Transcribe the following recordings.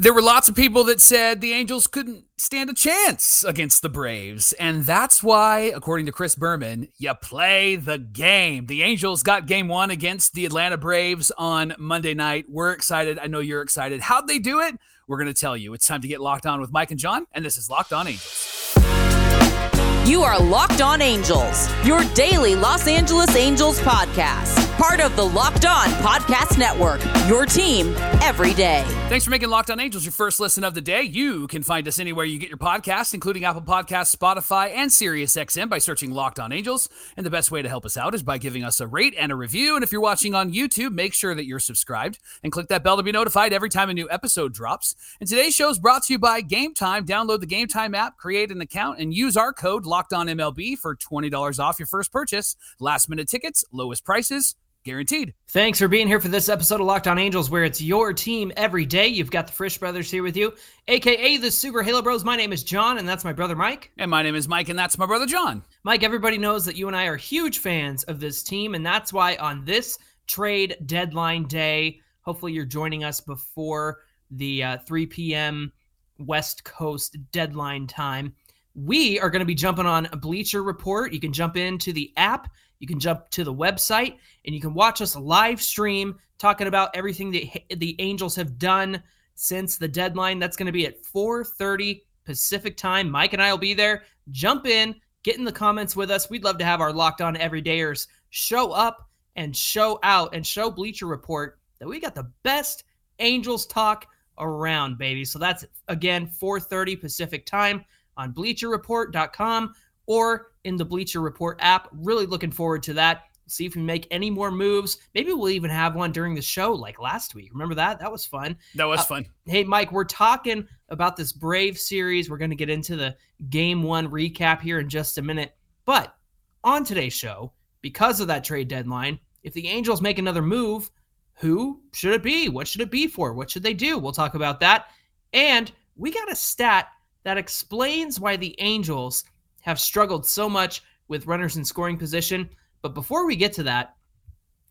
There were lots of people that said the Angels couldn't stand a chance against the Braves. And that's why, according to Chris Berman, you play the game. The Angels got game one against the Atlanta Braves on Monday night. We're excited. I know you're excited. How'd they do it? We're going to tell you. It's time to get locked on with Mike and Jon. And this is Locked On Angels. You are Locked On Angels, your daily Los Angeles Angels podcast part of the Locked On Podcast Network. Your team every day. Thanks for making Locked On Angels your first listen of the day. You can find us anywhere you get your podcasts, including Apple Podcasts, Spotify, and SiriusXM by searching Locked On Angels. And the best way to help us out is by giving us a rate and a review. And if you're watching on YouTube, make sure that you're subscribed and click that bell to be notified every time a new episode drops. And today's show is brought to you by Game Time. Download the Game Time app, create an account, and use our code On MLB for $20 off your first purchase. Last minute tickets, lowest prices guaranteed. Thanks for being here for this episode of Locked On Angels, where it's your team every day. You've got the Frisch brothers here with you, aka the Super Halo Bros. My name is Jon, and that's my brother Mike. And my name is Mike, and that's my brother Jon. Mike, everybody knows that you and I are huge fans of this team, and that's why on this trade deadline day, hopefully you're joining us before the uh, 3 p.m. West Coast deadline time. We are going to be jumping on Bleacher Report. You can jump into the app you can jump to the website and you can watch us live stream talking about everything that the Angels have done since the deadline. That's going to be at 4:30 Pacific time. Mike and I will be there. Jump in, get in the comments with us. We'd love to have our locked on everydayers show up and show out and show Bleacher Report that we got the best Angels talk around, baby. So that's again 4:30 Pacific time on bleacherreport.com or in the Bleacher Report app. Really looking forward to that. See if we make any more moves. Maybe we'll even have one during the show like last week. Remember that? That was fun. That was uh, fun. Hey, Mike, we're talking about this Brave series. We're going to get into the game one recap here in just a minute. But on today's show, because of that trade deadline, if the Angels make another move, who should it be? What should it be for? What should they do? We'll talk about that. And we got a stat that explains why the Angels have struggled so much with runners in scoring position. But before we get to that,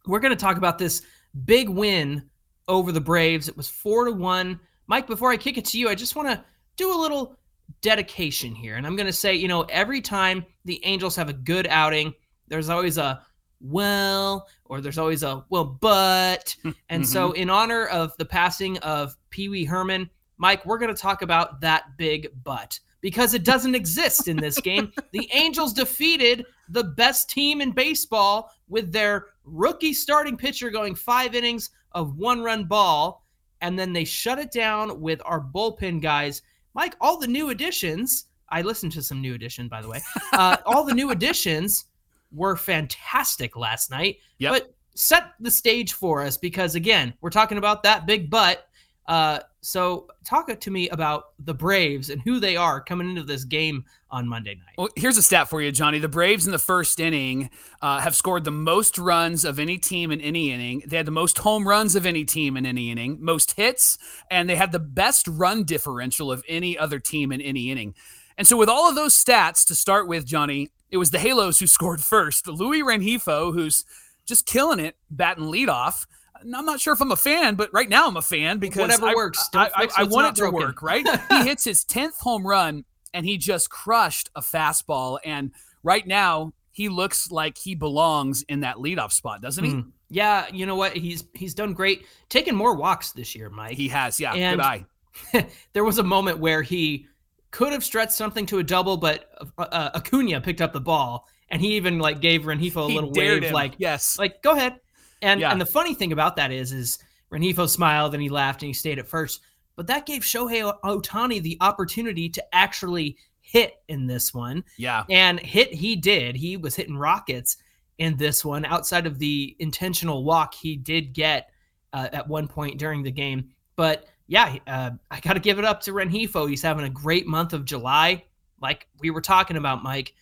we're going to talk about this big win over the Braves. It was four to one. Mike, before I kick it to you, I just want to do a little dedication here. And I'm going to say, you know, every time the Angels have a good outing, there's always a well, or there's always a well, but. and mm-hmm. so, in honor of the passing of Pee Wee Herman, Mike, we're going to talk about that big but because it doesn't exist in this game. The Angels defeated the best team in baseball with their rookie starting pitcher going five innings of one run ball. And then they shut it down with our bullpen guys. Mike, all the new additions, I listened to some new addition, by the way. Uh, all the new additions were fantastic last night. Yep. But set the stage for us because, again, we're talking about that big butt uh, so, talk to me about the Braves and who they are coming into this game on Monday night. Well, here's a stat for you, Johnny. The Braves in the first inning uh, have scored the most runs of any team in any inning. They had the most home runs of any team in any inning, most hits, and they had the best run differential of any other team in any inning. And so, with all of those stats to start with, Johnny, it was the Halos who scored first. Luis Rengifo, who's just killing it, batting leadoff. I'm not sure if I'm a fan, but right now I'm a fan because whatever I, works. I, I, I want it to broken. work. Right? he hits his tenth home run and he just crushed a fastball. And right now he looks like he belongs in that leadoff spot, doesn't he? Mm. Yeah, you know what? He's he's done great, taking more walks this year, Mike. He has, yeah. And Good there was a moment where he could have stretched something to a double, but uh, uh, Acuna picked up the ball and he even like gave Rengifo a he little wave, him. like yes, like go ahead. And yeah. and the funny thing about that is is Rengifo smiled and he laughed and he stayed at first. But that gave Shohei Ohtani the opportunity to actually hit in this one. Yeah. And hit he did. He was hitting rockets in this one. Outside of the intentional walk he did get uh, at one point during the game. But yeah, uh, I got to give it up to Rengifo. He's having a great month of July. Like we were talking about, Mike.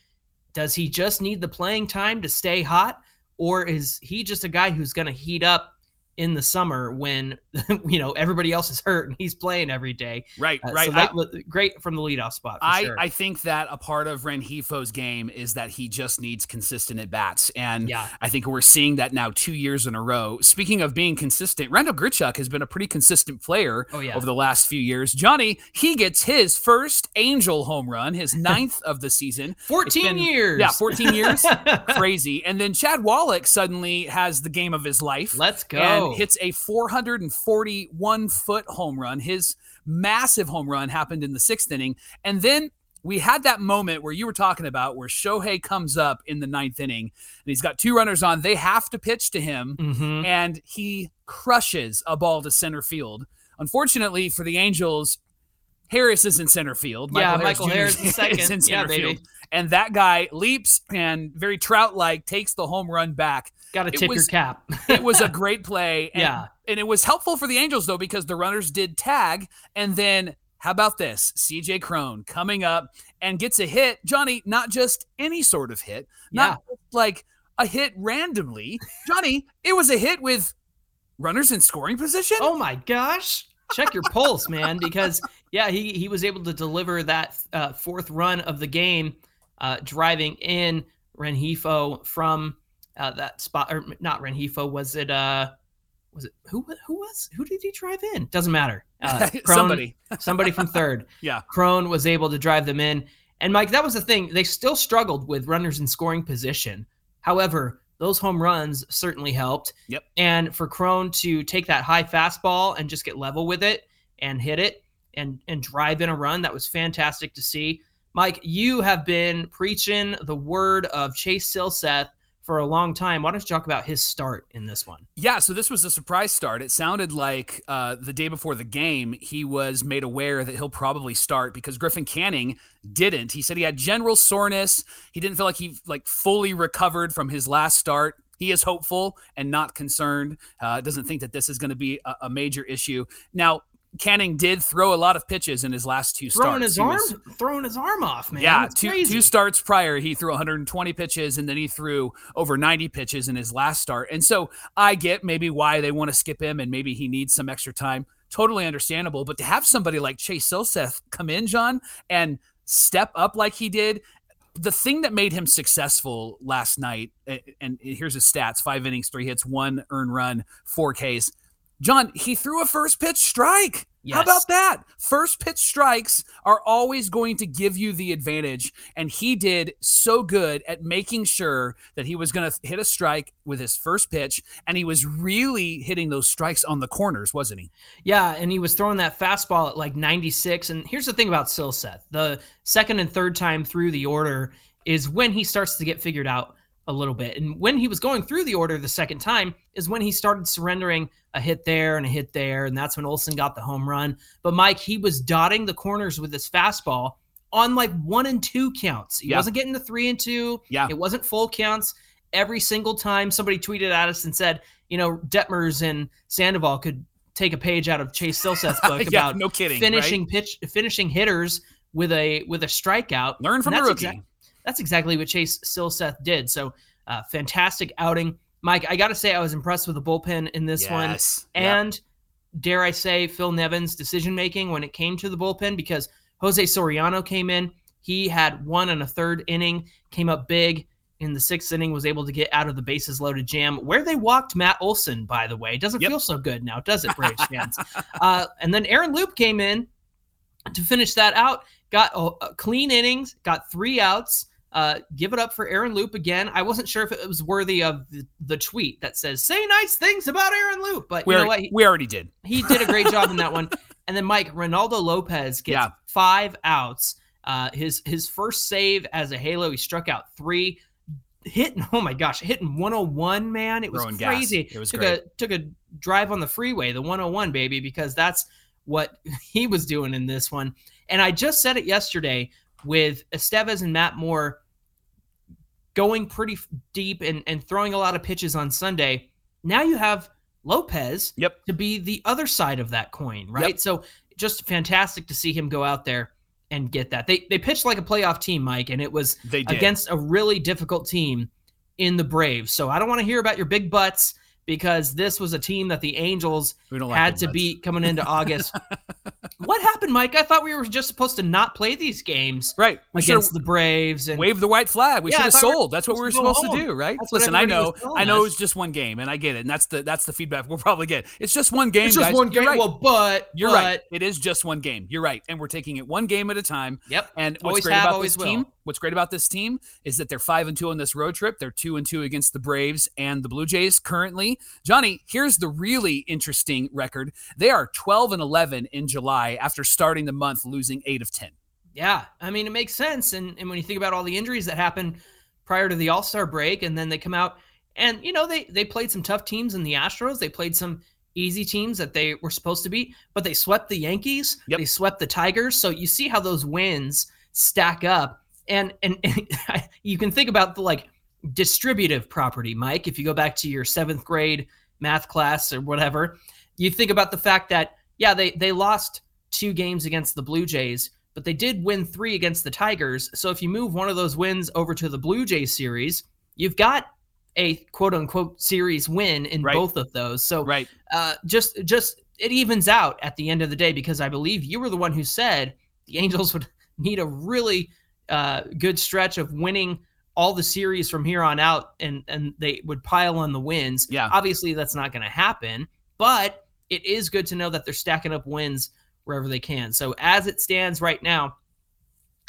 Does he just need the playing time to stay hot? Or is he just a guy who's going to heat up in the summer when you know everybody else is hurt and he's playing every day. Right, Uh, right. So that was great from the leadoff spot. For I, sure. I think that a part of Rengifo's game is that he just needs consistent at bats. And yeah, I think we're seeing that now two years in a row. Speaking of being consistent, Randal Grichuk has been a pretty consistent player Oh, yeah. over the last few years. Johnny, he gets his first Angel home run, his ninth of the season. 14 been- years. Yeah, 14 years. Crazy. And then Chad Wallach suddenly has the game of his life. Let's go. and hits a 441 foot home run. His massive home run happened in the sixth inning. And then we had that moment where you were talking about where Shohei comes up in the ninth inning and he's got two runners on. They have to pitch to him Mhm. and he crushes a ball to center field. Unfortunately for the Angels, Harris is in center field. Yeah, Michael Jr. Harris is second. in Yeah, center baby. field. And that guy leaps and very trout like takes the home run back Got to tip your cap. it was a great play. And, Yeah. And it was helpful for the Angels, though, because the runners did tag. And then, how about this? CJ Cron coming up and gets a hit. Johnny, not just any sort of hit, not just like a hit randomly. Johnny, it was a hit with runners in scoring position. Oh my gosh. Check your pulse, man, because yeah, he he was able to deliver that uh, fourth run of the game, uh, driving in Rengifo from uh, that spot, or not Rengifo. Was it? Uh, was it who? Who was? Who did he drive in? Doesn't matter. Uh, Cron- Somebody. somebody from third. Yeah. Cron was able to drive them in. And Mike, that was the thing. They still struggled with runners in scoring position. However, those home runs certainly helped. Yep. And for Cron to take that high fastball and just get level with it and hit it and and drive in a run, that was fantastic to see. Mike, you have been preaching the word of Chase Silseth for a long time. Why don't you talk about his start in this one? Yeah, so this was a surprise start. It sounded like uh, the day before the game, he was made aware that he'll probably start because Griffin Canning didn't. He said he had general soreness. He didn't feel like he like fully recovered from his last start. He is hopeful and not concerned. Uh, doesn't think that this is going to be a, a major issue. Now, Canning did throw a lot of pitches in his last two Throwing starts. his He arm, was- throwing his arm off, man. yeah, two, crazy. two starts prior, he threw 120 pitches and then he threw over 90 pitches in his last start. And so I get maybe why they want to skip him and maybe he needs some extra time. Totally understandable. But to have somebody like Chase Silseth come in, Jon, and step up like he did, the thing that made him successful last night, and here's his stats five innings, three hits, one earned run, four Ks. Jon, he threw a first pitch strike. How about that? First pitch strikes are always going to give you the advantage. And he did so good at making sure that he was going to hit a strike with his first pitch. And he was really hitting those strikes on the corners, wasn't he? Yeah, and he was throwing that fastball at like 96. And here's the thing about Silseth the second and third time through the order is when he starts to get figured out a little bit. And when he was going through the order the second time is when he started surrendering a hit there and a hit there. And that's when Olson got the home run. But Mike, he was dotting the corners with his fastball on like one and two counts. He Yeah. wasn't getting the three and two. Yeah. It wasn't full counts. Every single time somebody tweeted at us and said, you know, Detmers and Sandoval could take a page out of Chase Silseth's book yeah, about no kidding. finishing right? pitch finishing hitters with a with a strikeout. Learn from And the rookie. exact- that's exactly what Chase Silseth did. So uh, fantastic outing. Mike, I got to say I was impressed with the bullpen in this one. Yes. Yeah. And dare I say, Phil Nevin's decision making when it came to the bullpen because Jose Soriano came in. He had one and a third inning, came up big in the sixth inning, was able to get out of the bases loaded jam where they walked Matt Olson, by the way. Doesn't Yep. feel so good now, does it, Braves fans? uh, and then Aaron Loup came in to finish that out, got a, a clean innings, got three outs. Uh, give it up for Aaron Loup again. I wasn't sure if it was worthy of the, the tweet that says "Say nice things about Aaron Loup," but we, you know already, what? He, we already did. he did a great job in that one. And then Mike Reynaldo Lopez gets Yeah. five outs. Uh, his his first save as a Halo, he struck out three, hitting. Oh my gosh, hitting 101, man! It was Throwing gas. crazy. It was took great. a took a drive on the freeway, the 101, baby, because that's what he was doing in this one. And I just said it yesterday with Estevez and Matt Moore going pretty deep and, and throwing a lot of pitches on Sunday. Now you have Lopez Yep. to be the other side of that coin, right? Yep. So just fantastic to see him go out there and get that. They they pitched like a playoff team, Mike, and it was They against a really difficult team in the Braves. So I don't want to hear about your big butts because this was a team that the Angels don't like had to beat coming into August. what happened, Mike? I thought we were just supposed to not play these games Right. We against the Braves and wave the white flag. We Yeah, should have we sold. That's what we were supposed to do, right? That's Listen, I know, I know it's just one game, and I get it. And that's the that's the feedback we'll probably get. It's just one game, it's just guys. one game. right. Well, but You're but, right. It is just one game. You're right, and we're taking it one game at a time. Yep. And what's Always great have, about always this team? What's great about this team is that they're five and two on this road trip. They're two and two against the Braves and the Blue Jays currently. Johnny, here's the really interesting record. They are 12 and 11 in July after starting the month losing eight of 10. Yeah, I mean it makes sense, and and when you think about all the injuries that happened prior to the All Star break, and then they come out and you know they they played some tough teams in the Astros. They played some easy teams that they were supposed to beat, but they swept the Yankees. Yep. They swept the Tigers. So you see how those wins stack up, and and, and you can think about the like distributive property, Mike. If you go back to your seventh grade math class or whatever, you think about the fact that yeah they they lost two games against the Blue Jays, but they did win three against the Tigers. So if you move one of those wins over to the Blue Jays series, you've got a quote unquote series win in Right. both of those. So Right. uh, just just it evens out at the end of the day because I believe you were the one who said the Angels would need a really uh, good stretch of winning all the series from here on out, and and they would pile on the wins. Yeah. obviously that's not going to happen, but it is good to know that they're stacking up wins wherever they can. So as it stands right now,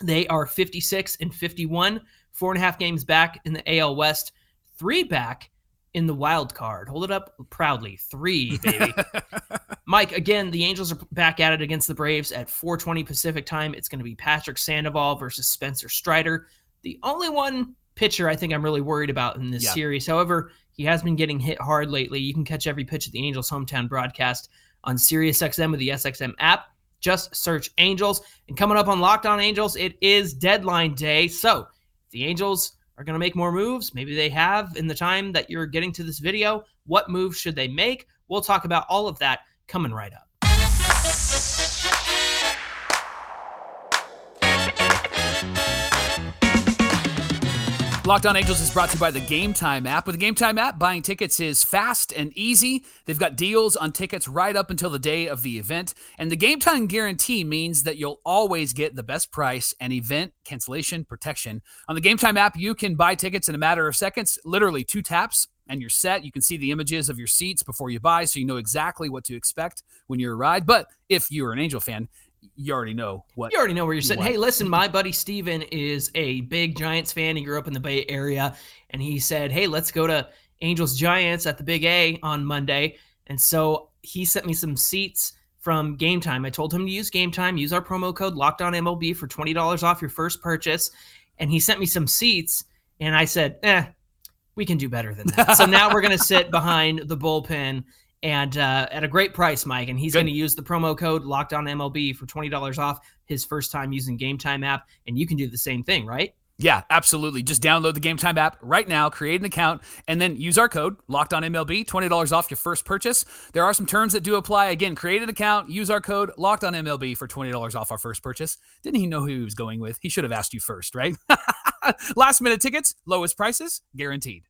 they are 56 and 51, four and a half games back in the AL West, three back in the wild card. Hold it up proudly, three baby. Mike, again, the Angels are back at it against the Braves at 4:20 Pacific time. It's going to be Patrick Sandoval versus Spencer Strider. The only one pitcher I think I'm really worried about in this Yeah. series. However, he has been getting hit hard lately. You can catch every pitch of the Angels hometown broadcast on SiriusXM with the SXM app. Just search Angels. And coming up on Locked On Angels, it is deadline day. So the Angels are going to make more moves, maybe they have in the time that you're getting to this video. What moves should they make? We'll talk about all of that coming right up. Locked On Angels is brought to you by the Game Time app. With the Game Time app, buying tickets is fast and easy. They've got deals on tickets right up until the day of the event. And the Game Time guarantee means that you'll always get the best price and event cancellation protection. On the Game Time app, you can buy tickets in a matter of seconds, literally two taps, and you're set. You can see the images of your seats before you buy, so you know exactly what to expect when you arrive. But if you're an Angel fan, you already know what You already know where you're sitting. Hey, listen, my buddy Steven is a big Giants fan. He grew up in the Bay Area and he said, Hey, let's go to Angels Giants at the Big A on Monday. And so he sent me some seats from Game Time. I told him to use Game Time, use our promo code locked on MLB for $20 off your first purchase. And he sent me some seats. And I said, Eh, we can do better than that. so now we're going to sit behind the bullpen and uh, at a great price, Mike. And he's going to use the promo code locked on MLB for $20 off his first time using Game Time app. And you can do the same thing, right? Yeah, absolutely. Just download the Game Time app right now, create an account, and then use our code Locked On MLB, twenty dollars off your first purchase. There are some terms that do apply. Again, create an account, use our code Locked On MLB for twenty dollars off our first purchase. Didn't he know who he was going with? He should have asked you first, right? Last minute tickets, lowest prices, guaranteed.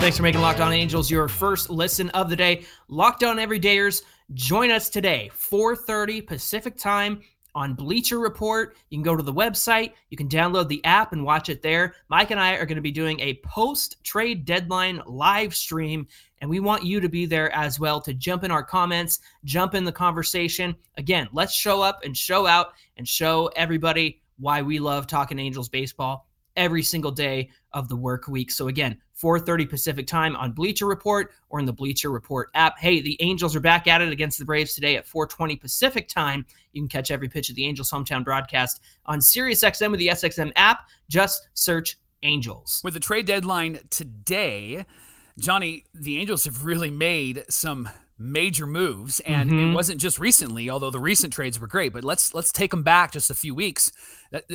Thanks for making Locked On Angels your first listen of the day. Locked On Everydayers, join us today, 4:30 Pacific Time on Bleacher Report. You can go to the website, you can download the app and watch it there. Mike and I are going to be doing a post-trade deadline live stream and we want you to be there as well to jump in our comments, jump in the conversation. Again, let's show up and show out and show everybody why we love talking Angels baseball every single day of the work week. So again, 4:30 Pacific time on Bleacher Report or in the Bleacher Report app. Hey, the Angels are back at it against the Braves today at 4:20 Pacific time. You can catch every pitch of the Angels hometown broadcast on SiriusXM with the SXM app. Just search Angels. With the trade deadline today, Johnny, the Angels have really made some major moves and it Mhm. wasn't just recently although the recent trades were great but let's let's take them back just a few weeks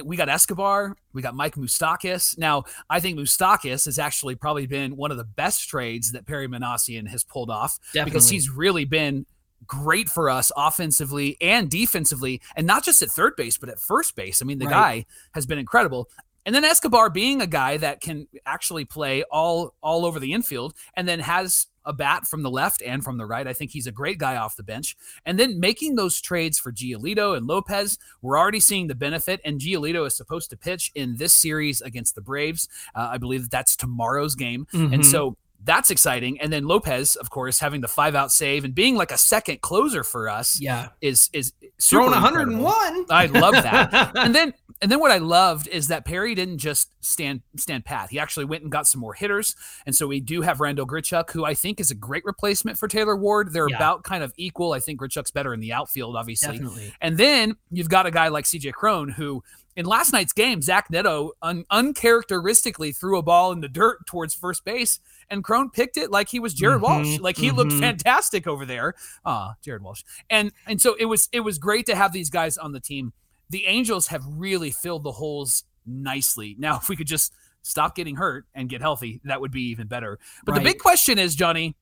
we got escobar we got mike moustakas now i think moustakas has actually probably been one of the best trades that perry Minasian has pulled off Definitely. because he's really been great for us offensively and defensively, and not just at third base, but at first base. I mean, the Right. guy has been incredible. And then Escobar being a guy that can actually play all all over the infield and then has a bat from the left and from the right. I think he's a great guy off the bench. And then making those trades for Giolito and Lopez, we're already seeing the benefit. And Giolito is supposed to pitch in this series against the Braves. Uh, I believe that that's tomorrow's game. Mhm. And so that's exciting. And then Lopez, of course, having the five out save and being like a second closer for us yeah, is is super throwing incredible. 101. I love that. and then and then what I loved is that Perry didn't just stand stand pat. He actually went and got some more hitters. And so we do have Randal Grichuk, who I think is a great replacement for Taylor Ward. They're Yeah. about kind of equal. I think Grichuk's better in the outfield, obviously. Definitely. And then you've got a guy like CJ Cron who in last night's game, Zach Neto un- uncharacteristically threw a ball in the dirt towards first base, and Cron picked it like he was Jared Walsh. Mhm, Like he looked mhm. fantastic over there. Ah, Jared Walsh. And and so it was it was great to have these guys on the team. The Angels have really filled the holes nicely. Now, if we could just stop getting hurt and get healthy, that would be even better. But the big question is, Johnny,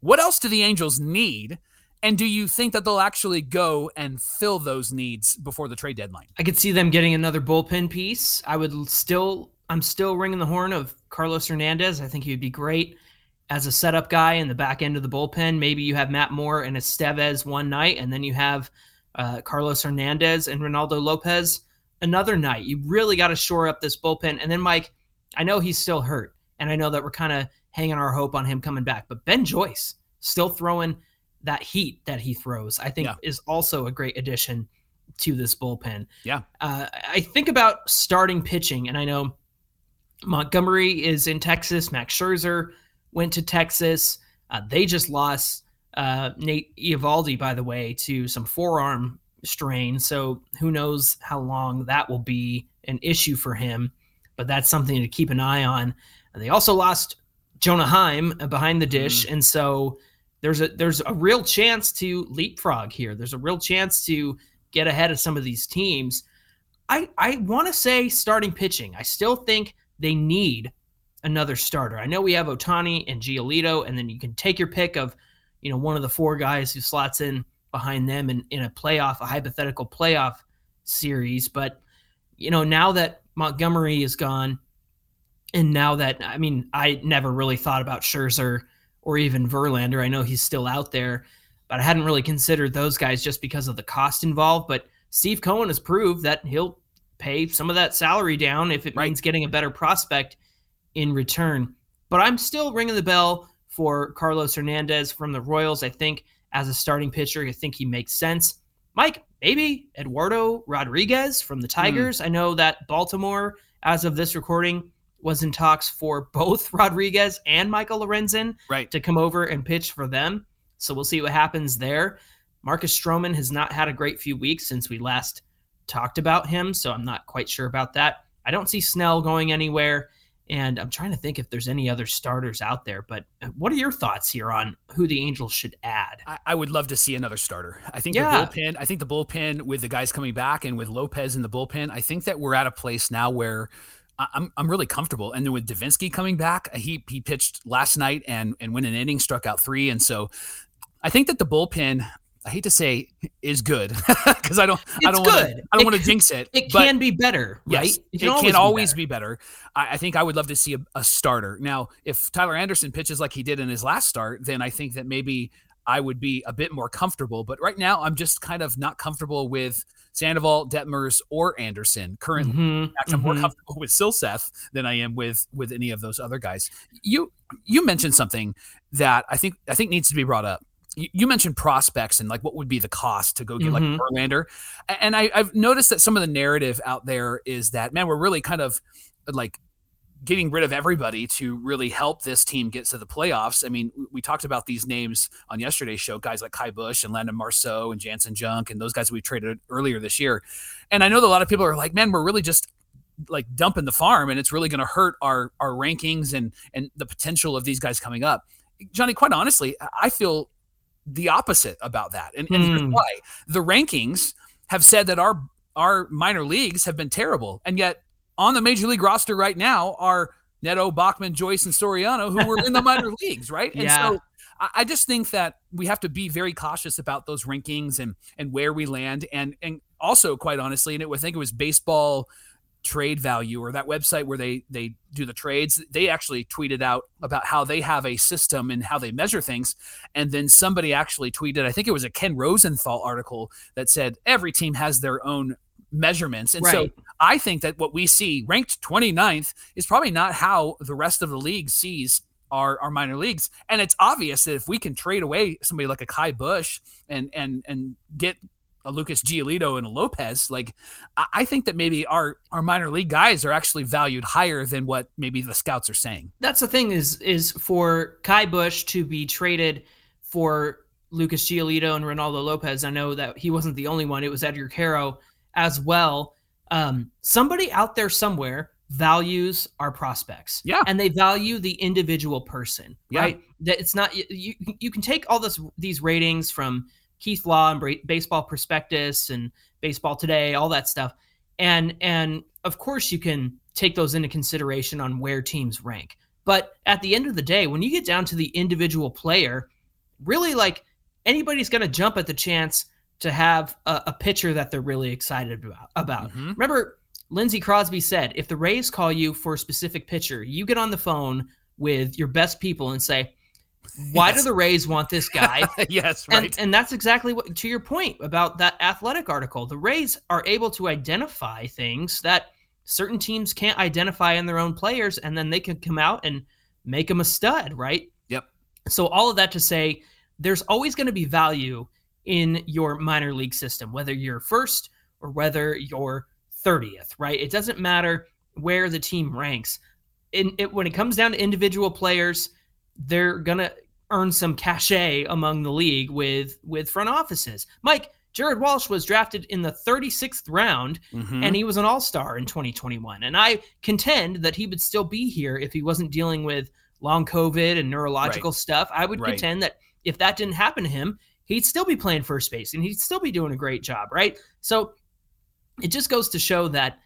what else do the Angels need? And do you think that they'll actually go and fill those needs before the trade deadline? I could see them getting another bullpen piece. I would still, I'm still ringing the horn of Carlos Hernandez. I think he would be great as a setup guy in the back end of the bullpen. Maybe you have Matt Moore and Estevez one night, and then you have uh, Carlos Hernandez and Reynaldo Lopez another night. You really got to shore up this bullpen. And then, Mike, I know he's still hurt, and I know that we're kind of hanging our hope on him coming back, but Ben Joyce still throwing that heat that he throws, I think Yeah. is also a great addition to this bullpen. Yeah. Uh, I think about starting pitching, and I know Montgomery is in Texas. Max Scherzer went to Texas. Uh, they just lost uh, Nate Eovaldi, by the way, to some forearm strain. So who knows how long that will be an issue for him. But that's something to keep an eye on. And they also lost Jonah Heim behind the dish, and so there's a there's a real chance to leapfrog here. There's a real chance to get ahead of some of these teams. I I want to say starting pitching. I still think they need another starter. I know we have Ohtani and Giolito, and then you can take your pick of, you know, one of the four guys who slots in behind them in, in a playoff, a hypothetical playoff series. But, you know, now that Montgomery is gone, and now that I mean, I never really thought about Scherzer or even Verlander. I know he's still out there, but I hadn't really considered those guys just because of the cost involved. But Steve Cohen has proved that he'll pay some of that salary down if it Right. means getting a better prospect in return. But I'm still ringing the bell for Carlos Hernandez from the Royals. I think as a starting pitcher, I think he makes sense. Mike, maybe Eduardo Rodriguez from the hmm. Tigers. I know that Baltimore, as of this recording, was in talks for both Rodriguez and Michael Lorenzen Right. to come over and pitch for them. So we'll see what happens there. Marcus Stroman has not had a great few weeks since we last talked about him, so I'm not quite sure about that. I don't see Snell going anywhere, and I'm trying to think if there's any other starters out there. But uh, what are your thoughts here on who the Angels should add? I, I would love to see another starter. I think Yeah. the bullpen. I think the bullpen with the guys coming back and with Lopez in the bullpen. I think that we're at a place now where I'm I'm really comfortable. And then with Devenski coming back, he he pitched last night and and went an inning, struck out three, and so I think that the bullpen. I hate to say is good because I don't I It's don't want to. I don't want to jinx it. It can be better, right? Yes, it can always, better. be better. I, I think I would love to see a, a starter. Now, if Tyler Anderson pitches like he did in his last start, then I think that maybe I would be a bit more comfortable. But right now, I'm just kind of not comfortable with Sandoval, Detmers, or Anderson currently. Mhm, In fact, I'm more mhm. comfortable with Silseth than I am with with any of those other guys. You you mentioned something that I think I think needs to be brought up. You, mentioned prospects and like what would be the cost to go get Mhm. like Verlander, and I, I've noticed that some of the narrative out there is that man, we're really kind of like getting rid of everybody to really help this team get to the playoffs. I mean, we- we talked about these names on yesterday's show, guys like Ky Bush and Landon Marceaux and Janson Junk and those guys we traded earlier this year. And I know that a lot of people are like, man, we're really just like dumping the farm and it's really going to hurt our our rankings and and the potential of these guys coming up. Johnny, quite honestly, I feel the opposite about that. And, and here's Hmm. why. The rankings have said that our our minor leagues have been terrible. And yet on the major league roster right now are Neto, Bachman, Joyce, and Soriano, who were in the minor leagues, right? And Yeah. so I, I just think that we have to be very cautious about those rankings and and where we land, and and also quite honestly, and it, I think it was baseball trade value or that website where they they do the trades they actually tweeted out about how they have a system and how they measure things. And then somebody actually tweeted i think it was a ken rosenthal article that said every team has their own measurements. And so i think that what we see ranked 29th is probably not how the rest of the league sees our, our minor leagues. And it's obvious that if we can trade away somebody like a ky bush and and and get a Lucas Giolito and a Lopez, like I, I think that maybe our our minor league guys are actually valued higher than what maybe the scouts are saying. That's the thing is is for Ky Bush to be traded for Lucas Giolito and Reynaldo Lopez. I know that he wasn't the only one; it was Edgar Quero as well. Um, somebody out there somewhere values our prospects, Yeah. and they value the individual person, Yeah. right? That it's not you. You, you can take all this these ratings from Keith Law and Baseball Prospectus and Baseball Today, all that stuff, and and of course you can take those into consideration on where teams rank. But at the end of the day, when you get down to the individual player, really like anybody's going to jump at the chance to have a, a pitcher that they're really excited about. about. Mhm. Remember, Lindsey Crosby said, if the Rays call you for a specific pitcher, you get on the phone with your best people and say, why do the Rays want this guy? yes, right. And, and that's exactly what, to your point about that athletic article. The Rays are able to identify things that certain teams can't identify in their own players, and then they can come out and make them a stud, right? Yep. So, all of that to say, there's always going to be value in your minor league system, whether you're first or whether you're 30th, right? It doesn't matter where the team ranks. In it, when it comes down to individual players, they're gonna earn some cachet among the league with with front offices. Mike Jared Walsh was drafted in the 36th round, Mhm. and he was an All Star in 2021. And I contend that he would still be here if he wasn't dealing with long COVID and neurological stuff. I would Right. contend that if that didn't happen to him, he'd still be playing first base and he'd still be doing a great job, right? So it just goes to show that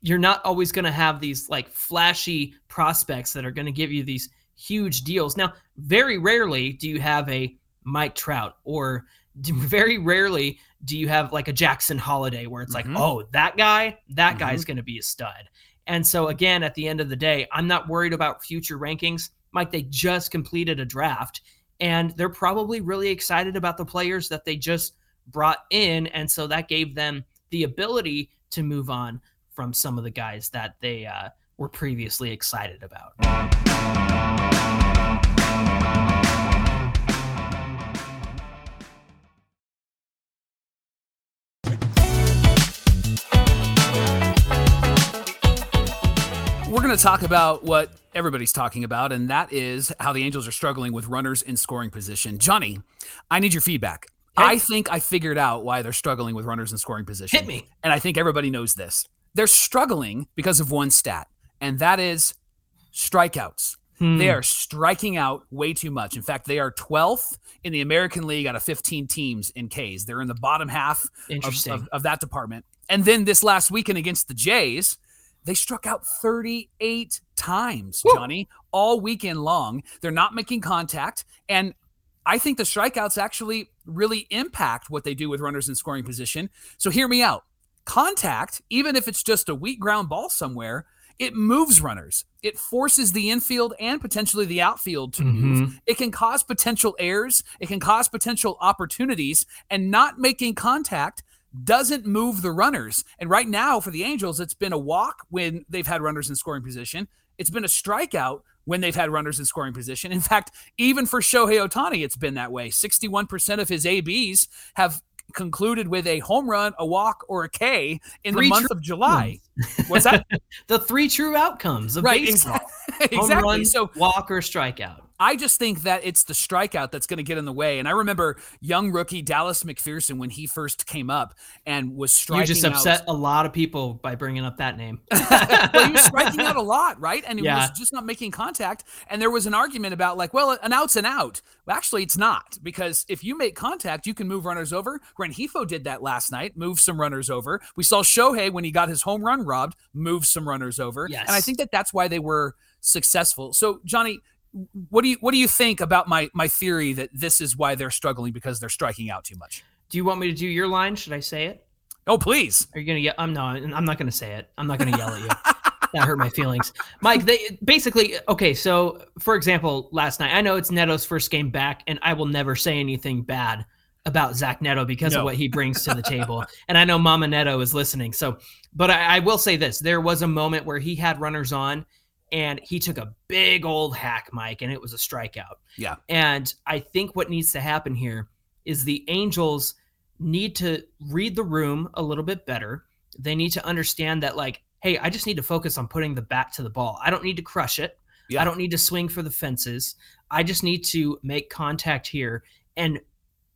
you're not always going to have these like flashy prospects that are going to give you these huge deals. Now, very rarely do you have a Mike Trout or very rarely do you have like a Jackson Holliday where it's Mhm. like, "Oh, that guy, that guy's going to be a stud." And so again, at the end of the day, I'm not worried about future rankings. Mike, they just completed a draft and they're probably really excited about the players that they just brought in and so that gave them the ability to move on from some of the guys that they uh, were previously excited about. Going to talk about what everybody's talking about, and that is how the Angels are struggling with runners in scoring position. Johnny, I need your feedback. Okay. I think I figured out why they're struggling with runners in scoring position. Hit me. And I think everybody knows this. They're struggling because of one stat, and that is strikeouts. Hmm. They are striking out way too much. In fact, they are 12th in the American League out of 15 teams in Ks. They're in the bottom half of, of, of that department. And then this last weekend against the Jays, they struck out 38 times, Woo. Johnny, all weekend long. They're not making contact. And I think the strikeouts actually really impact what they do with runners in scoring position. So hear me out. Contact, even if it's just a weak ground ball somewhere, it moves runners. It forces the infield and potentially the outfield to move. Mm-hmm. It can cause potential errors. It can cause potential opportunities. And not making contact doesn't move the runners. And right now for the Angels, it's been a walk when they've had runners in scoring position. It's been a strikeout when they've had runners in scoring position. In fact, even for Shohei Ohtani, it's been that way. 61% of his ABs have concluded with a home run, a walk, or a K in Three the month of July. What's that? the three true outcomes of right. baseball. Exactly. Home exactly. run, So walk or strikeout. I just think that it's the strikeout that's going to get in the way. And I remember young rookie Dallas McPherson when he first came up and was striking You just out- upset a lot of people by bringing up that name. well, he was striking out a lot, right? And he Yeah. was just not making contact. And there was an argument about like, well, an out's an out. Well, actually, it's not because if you make contact, you can move runners over. Rengifo did that last night, moved some runners over. We saw Shohei when he got his home run robbed, move some runners over. Yes. And I think that that's why they were successful. So, Johnny, what do you what do you think about my my theory that this is why they're struggling because they're striking out too much? Do you want me to do your line? Should I say it? Oh, please. Are you gonna get? I'm not. I'm not gonna say it. I'm not gonna yell at you. that hurt my feelings, Mike. They basically okay. So, for example, last night I know it's Neto's first game back, and I will never say anything bad about Zach Neto because no. of what he brings to the table. and I know Mama Neto is listening. So, but I, I will say this: there was a moment where he had runners on and he took a big old hack, Mike, and it was a strikeout. Yeah. And I think what needs to happen here is the Angels need to read the room a little bit better. They need to understand that, like, hey, I just need to focus on putting the bat to the ball. I don't need to crush it. Yeah. I don't need to swing for the fences. I just need to make contact here and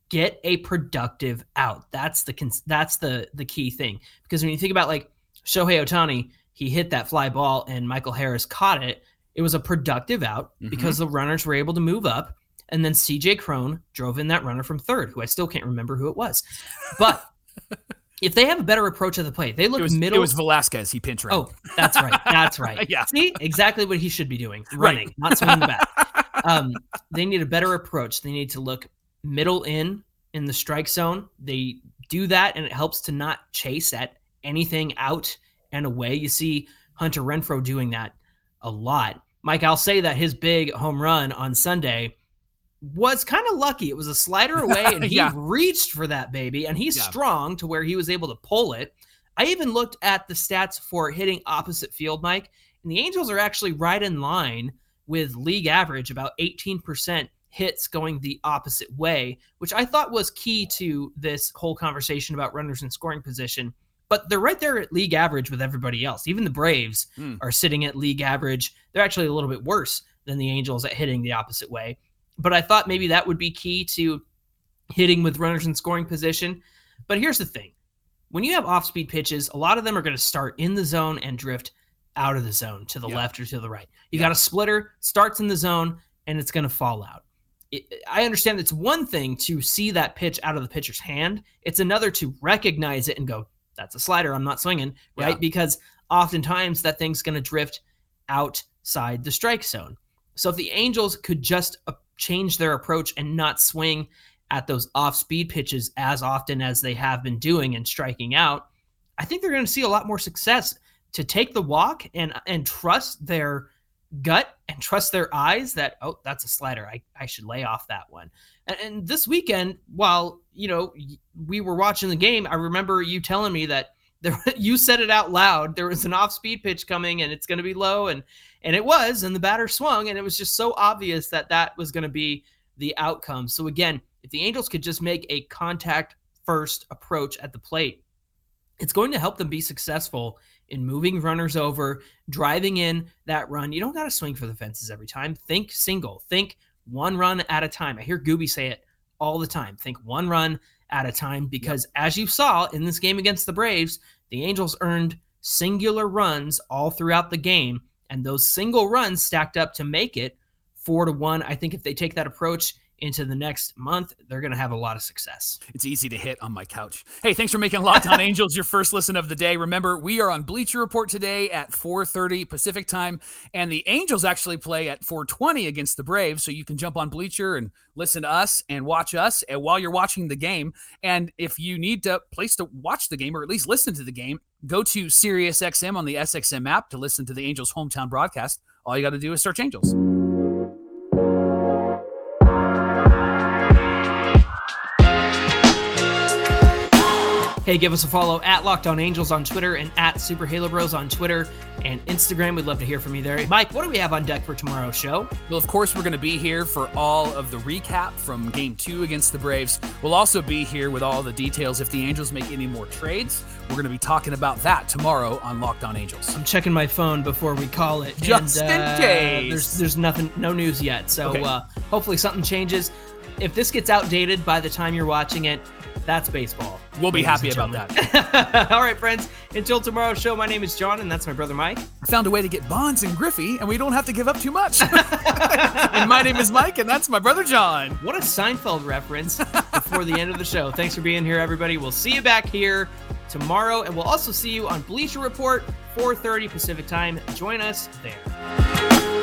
get a productive out. That's the that's the the key thing. Because when you think about like Shohei Ohtani, he hit that fly ball and Michael Harris caught it. It was a productive out mm-hmm. because the runners were able to move up. And then CJ Cron drove in that runner from third, who I still can't remember who it was. But if they have a better approach at the plate, they look it was, middle. It was Velazquez. He pinch ran. Oh, that's right. That's right. yeah. See, exactly what he should be doing running, right. not swinging the bat. Um, they need a better approach. They need to look middle in in the strike zone. They do that, and it helps to not chase at anything out and away. You see Hunter Renfroe doing that a lot. Mike, I'll say that his big home run on Sunday was kind of lucky. It was a slider away, and he yeah. reached for that baby, and he's yeah. strong to where he was able to pull it. I even looked at the stats for hitting opposite field, Mike, and the Angels are actually right in line with league average, about 18% hits going the opposite way, which I thought was key to this whole conversation about runners in scoring position but they're right there at league average with everybody else. Even the Braves mm. are sitting at league average. They're actually a little bit worse than the Angels at hitting the opposite way. But I thought maybe that would be key to hitting with runners in scoring position. But here's the thing when you have off speed pitches, a lot of them are going to start in the zone and drift out of the zone to the yep. left or to the right. You yep. got a splitter, starts in the zone, and it's going to fall out. I understand it's one thing to see that pitch out of the pitcher's hand, it's another to recognize it and go, that's a slider. I'm not swinging, right? Yeah. Because oftentimes that thing's going to drift outside the strike zone. So if the Angels could just uh, change their approach and not swing at those off speed pitches as often as they have been doing and striking out, I think they're going to see a lot more success to take the walk and and trust their gut and trust their eyes that oh that's a slider. I, I should lay off that one. And, and this weekend while you know we were watching the game i remember you telling me that there you said it out loud. There was an off speed pitch coming and it's going to be low and and it was and the batter swung and it was just so obvious that that was going to be the outcome. So again if the angels could just make a contact first approach at the plate it's going to help them be successful in moving runners over, driving in that run. You don't got to swing for the fences every time. Think single. Think one run at a time. I hear Gooby say it all the time. Think one run at a time because yep. as you saw in this game against the Braves, the Angels earned singular runs all throughout the game and those single runs stacked up to make it 4 to 1. I think if they take that approach into the next month, they're going to have a lot of success. It's easy to hit on my couch. Hey, thanks for making Locked On Angels your first listen of the day. Remember, we are on Bleacher Report today at 4:30 Pacific time, and the Angels actually play at 4:20 against the Braves. So you can jump on Bleacher and listen to us and watch us and while you're watching the game. And if you need a place to watch the game or at least listen to the game, go to SiriusXM on the SXM app to listen to the Angels hometown broadcast. All you got to do is search Angels. Hey, give us a follow at Locked On Angels on Twitter and at Super Halo Bros on Twitter and Instagram. We'd love to hear from you there. Mike, what do we have on deck for tomorrow's show? Well, of course, we're going to be here for all of the recap from game two against the Braves. We'll also be here with all the details if the Angels make any more trades. We're going to be talking about that tomorrow on Locked On Angels. I'm checking my phone before we call it. Just and, uh, case. There's, there's nothing, no news yet. So okay. uh, hopefully something changes. If this gets outdated by the time you're watching it, that's baseball. We'll be happy about that. All right, friends. Until tomorrow's show, my name is Jon, and that's my brother Mike. I found a way to get Bonds and Griffey, and we don't have to give up too much. and my name is Mike, and that's my brother Jon. What a Seinfeld reference before the end of the show. Thanks for being here, everybody. We'll see you back here tomorrow, and we'll also see you on Bleacher Report, 4:30 Pacific Time. Join us there.